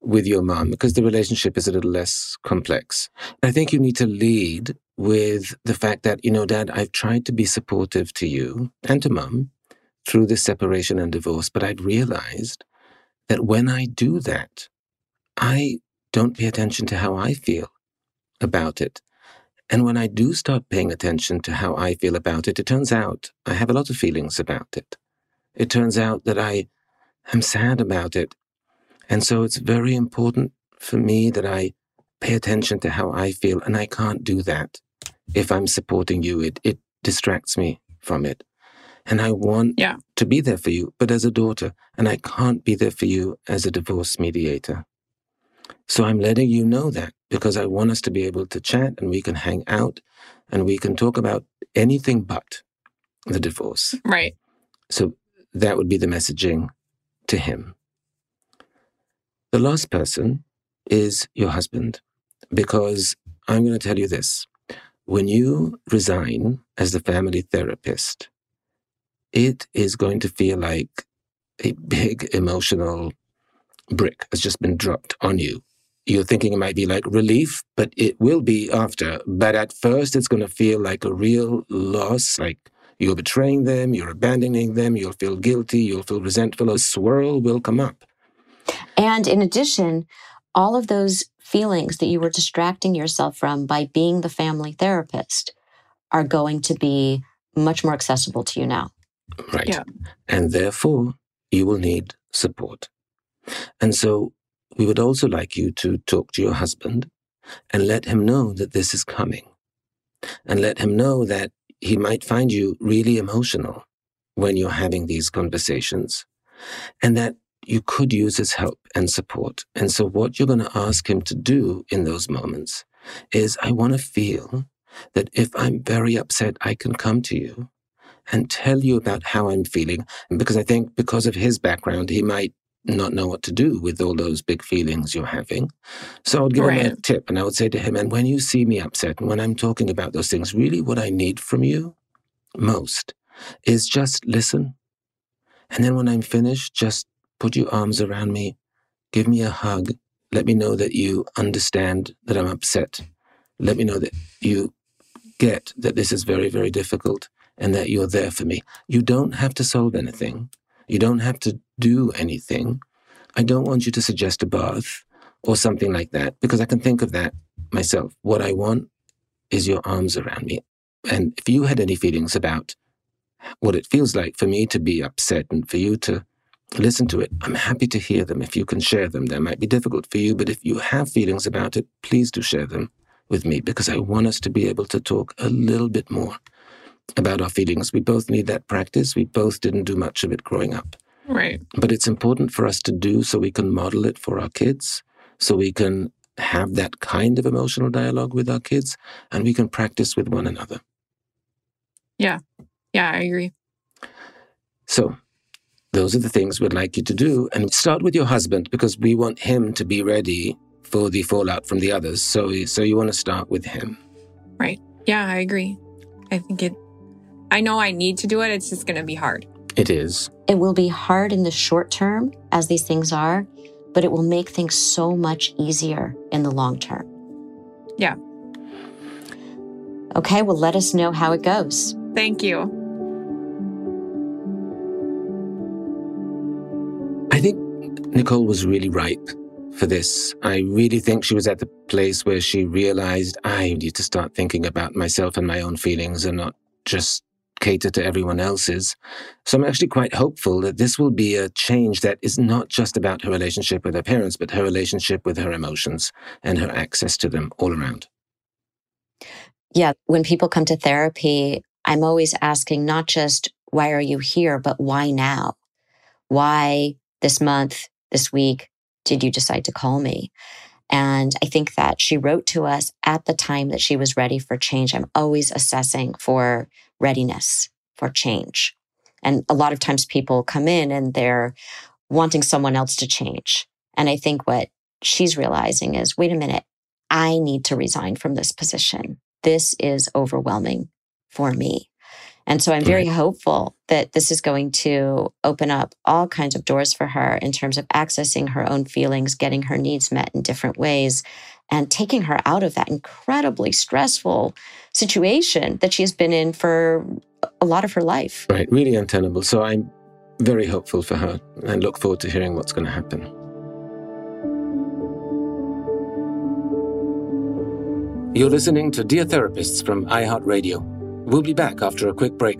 with your mom, because the relationship is a little less complex. I think you need to lead with the fact that, you know, dad, I've tried to be supportive to you and to mom through this separation and divorce, but I'd realized that when I do that, I don't pay attention to how I feel about it. And when I do start paying attention to how I feel about it, it turns out I have a lot of feelings about it. It turns out that I am sad about it. And so it's very important for me that I pay attention to how I feel. And I can't do that if I'm supporting you. It, it distracts me from it. And I want yeah. to be there for you, but as a daughter, and I can't be there for you as a divorce mediator. So I'm letting you know that because I want us to be able to chat and we can hang out and we can talk about anything but the divorce. Right. So that would be the messaging to him. The last person is your husband because I'm going to tell you this. When you resign as the family therapist, it is going to feel like a big emotional brick has just been dropped on you you're thinking it might be like relief, but it will be after. But at first, it's going to feel like a real loss, like you're betraying them, you're abandoning them, you'll feel guilty, you'll feel resentful. A swirl will come up. And in addition, all of those feelings that you were distracting yourself from by being the family therapist are going to be much more accessible to you now. Right. Yeah. And therefore, you will need support. And so we would also like you to talk to your husband and let him know that this is coming. And let him know that he might find you really emotional when you're having these conversations. and that you could use his help and support. And so, what you're going to ask him to do in those moments is I want to feel that if I'm very upset, I can come to you and tell you about how I'm feeling. And because I think because of his background, he might not know what to do with all those big feelings you're having. So I would give right. him a tip and I would say to him, and when you see me upset and when I'm talking about those things, really what I need from you most is just listen. And then when I'm finished, just put your arms around me, give me a hug, let me know that you understand that I'm upset. Let me know that you get that this is very, very difficult and that you're there for me. You don't have to solve anything. You don't have to do anything. I don't want you to suggest a bath or something like that because I can think of that myself. What I want is your arms around me. And if you had any feelings about what it feels like for me to be upset and for you to listen to it, I'm happy to hear them if you can share them. They might be difficult for you, but if you have feelings about it, please do share them with me because I want us to be able to talk a little bit more about our feelings. We both need that practice. We both didn't do much of it growing up. Right. But it's important for us to do so we can model it for our kids, so we can have that kind of emotional dialogue with our kids, and we can practice with one another. Yeah. Yeah, I agree. So, those are the things we'd like you to do. And start with your husband because we want him to be ready for the fallout from the others. So, so you want to start with him. Right. Yeah, I agree. I think it I know I need to do it. It's just going to be hard. It is. It will be hard in the short term, as these things are, but it will make things so much easier in the long term. Yeah. Okay, well, let us know how it goes. Thank you. Nicole was really ripe for this. I really think she was at the place where she realized I need to start thinking about myself and my own feelings and not just cater to everyone else's. So I'm actually quite hopeful that this will be a change that is not just about her relationship with her parents, but her relationship with her emotions and her access to them all around. Yeah, when people come to therapy, I'm always asking not just why are you here, but why now? Why this month, this week, did you decide to call me? And I think that she wrote to us at the time that she was ready for change. I'm always assessing for readiness for change. And a lot of times people come in and they're wanting someone else to change. And I think what she's realizing is wait a minute, I need to resign from this position. This is overwhelming for me. And so I'm very right. hopeful that this is going to open up all kinds of doors for her in terms of accessing her own feelings, getting her needs met in different ways, and taking her out of that incredibly stressful situation that she has been in for a lot of her life. Right, really untenable. So I'm very hopeful for her and look forward to hearing what's going to happen. You're listening to Dear Therapists from iHeartRadio. We'll be back after a quick break.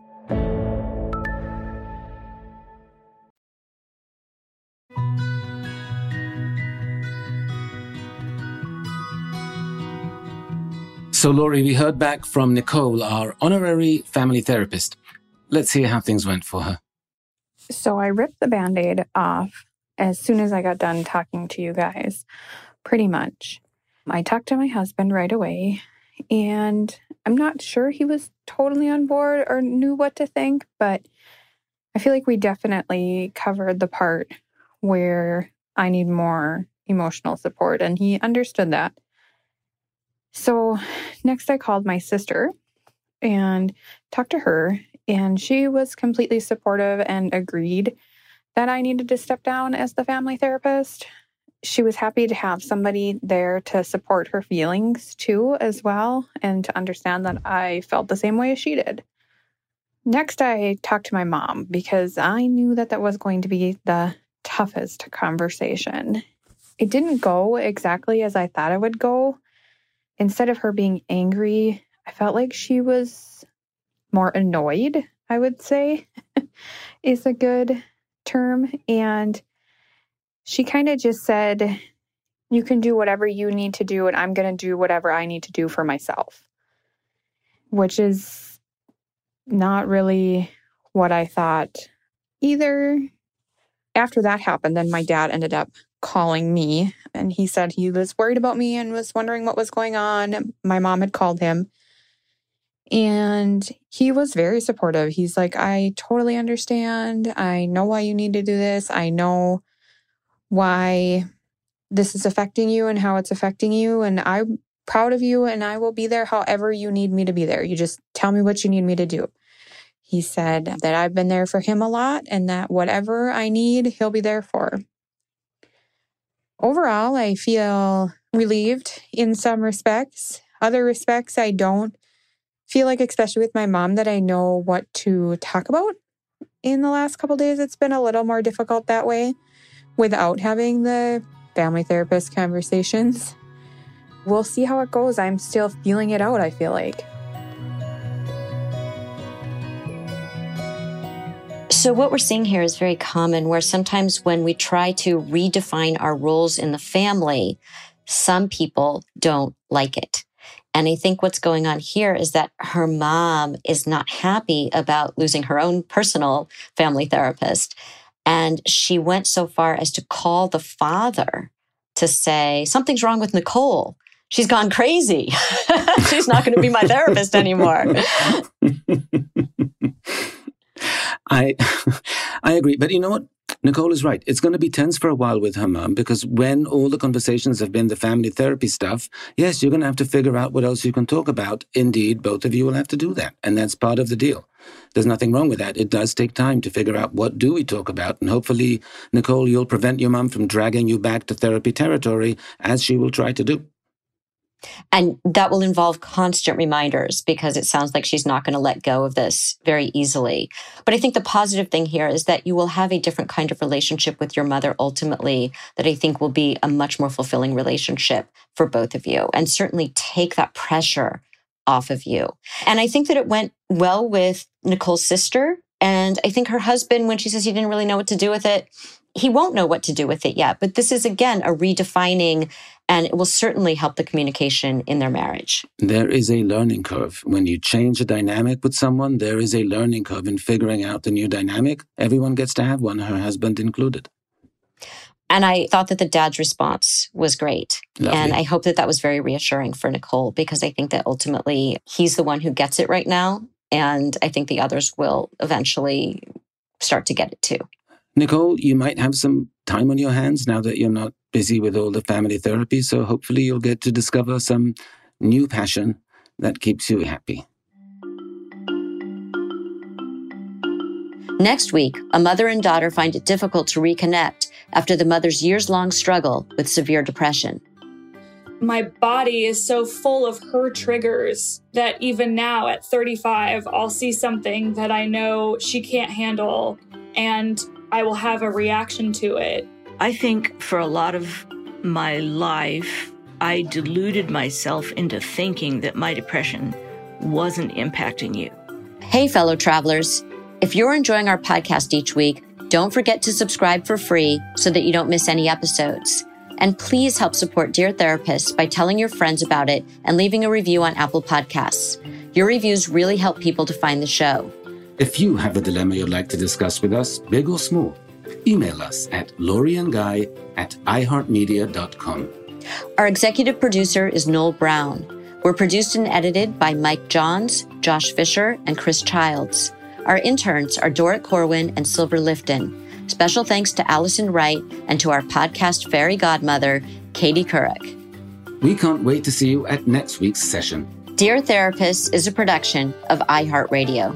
So, Lori, we heard back from Nicole, our honorary family therapist. let's hear how things went for her. So I ripped the band aid off as soon as I got done talking to you guys, pretty much. I talked to my husband right away, and I'm not sure he was totally on board or knew what to think, but I feel like we definitely covered the part where I need more emotional support, and he understood that. So, next, I called my sister and talked to her, and she was completely supportive and agreed that I needed to step down as the family therapist. She was happy to have somebody there to support her feelings too, as well, and to understand that I felt the same way as she did. Next, I talked to my mom because I knew that that was going to be the toughest conversation. It didn't go exactly as I thought it would go. Instead of her being angry, I felt like she was more annoyed, I would say, <laughs> is a good term. And she kind of just said, You can do whatever you need to do, and I'm going to do whatever I need to do for myself, which is not really what I thought either. After that happened, then my dad ended up calling me and he said he was worried about me and was wondering what was going on. My mom had called him and he was very supportive. He's like, I totally understand. I know why you need to do this. I know why this is affecting you and how it's affecting you. And I'm proud of you and I will be there however you need me to be there. You just tell me what you need me to do. He said that I've been there for him a lot and that whatever I need, he'll be there for. Overall, I feel relieved in some respects. Other respects, I don't feel like, especially with my mom, that I know what to talk about. In the last couple days, it's been a little more difficult that way without having the family therapist conversations. We'll see how it goes. I'm still feeling it out, I feel like. So, what we're seeing here is very common where sometimes when we try to redefine our roles in the family, some people don't like it. And I think what's going on here is that her mom is not happy about losing her own personal family therapist. And she went so far as to call the father to say, Something's wrong with Nicole. She's gone crazy. <laughs> She's not going to be my therapist anymore. <laughs> I <laughs> I agree, but you know what? Nicole is right. It's going to be tense for a while with her mom because when all the conversations have been the family therapy stuff, yes, you're going to have to figure out what else you can talk about. Indeed, both of you will have to do that, and that's part of the deal. There's nothing wrong with that. It does take time to figure out what do we talk about, and hopefully, Nicole, you'll prevent your mom from dragging you back to therapy territory as she will try to do. And that will involve constant reminders because it sounds like she's not going to let go of this very easily. But I think the positive thing here is that you will have a different kind of relationship with your mother ultimately, that I think will be a much more fulfilling relationship for both of you and certainly take that pressure off of you. And I think that it went well with Nicole's sister. And I think her husband, when she says he didn't really know what to do with it, he won't know what to do with it yet. But this is again a redefining and it will certainly help the communication in their marriage. There is a learning curve. When you change a dynamic with someone, there is a learning curve in figuring out the new dynamic. Everyone gets to have one, her husband included. And I thought that the dad's response was great. Lovely. And I hope that that was very reassuring for Nicole because I think that ultimately he's the one who gets it right now. And I think the others will eventually start to get it too. Nicole, you might have some time on your hands now that you're not busy with all the family therapy. So hopefully you'll get to discover some new passion that keeps you happy. Next week, a mother and daughter find it difficult to reconnect after the mother's years long struggle with severe depression. My body is so full of her triggers that even now at 35, I'll see something that I know she can't handle and I will have a reaction to it. I think for a lot of my life, I deluded myself into thinking that my depression wasn't impacting you. Hey, fellow travelers. If you're enjoying our podcast each week, don't forget to subscribe for free so that you don't miss any episodes. And please help support Dear Therapist by telling your friends about it and leaving a review on Apple Podcasts. Your reviews really help people to find the show. If you have a dilemma you'd like to discuss with us, big or small, email us at loriandguy at iheartmedia.com. Our executive producer is Noel Brown. We're produced and edited by Mike Johns, Josh Fisher, and Chris Childs. Our interns are Dorrit Corwin and Silver Lifton. Special thanks to Allison Wright and to our podcast fairy godmother, Katie Couric. We can't wait to see you at next week's session. Dear Therapist is a production of iHeartRadio.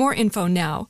more info now.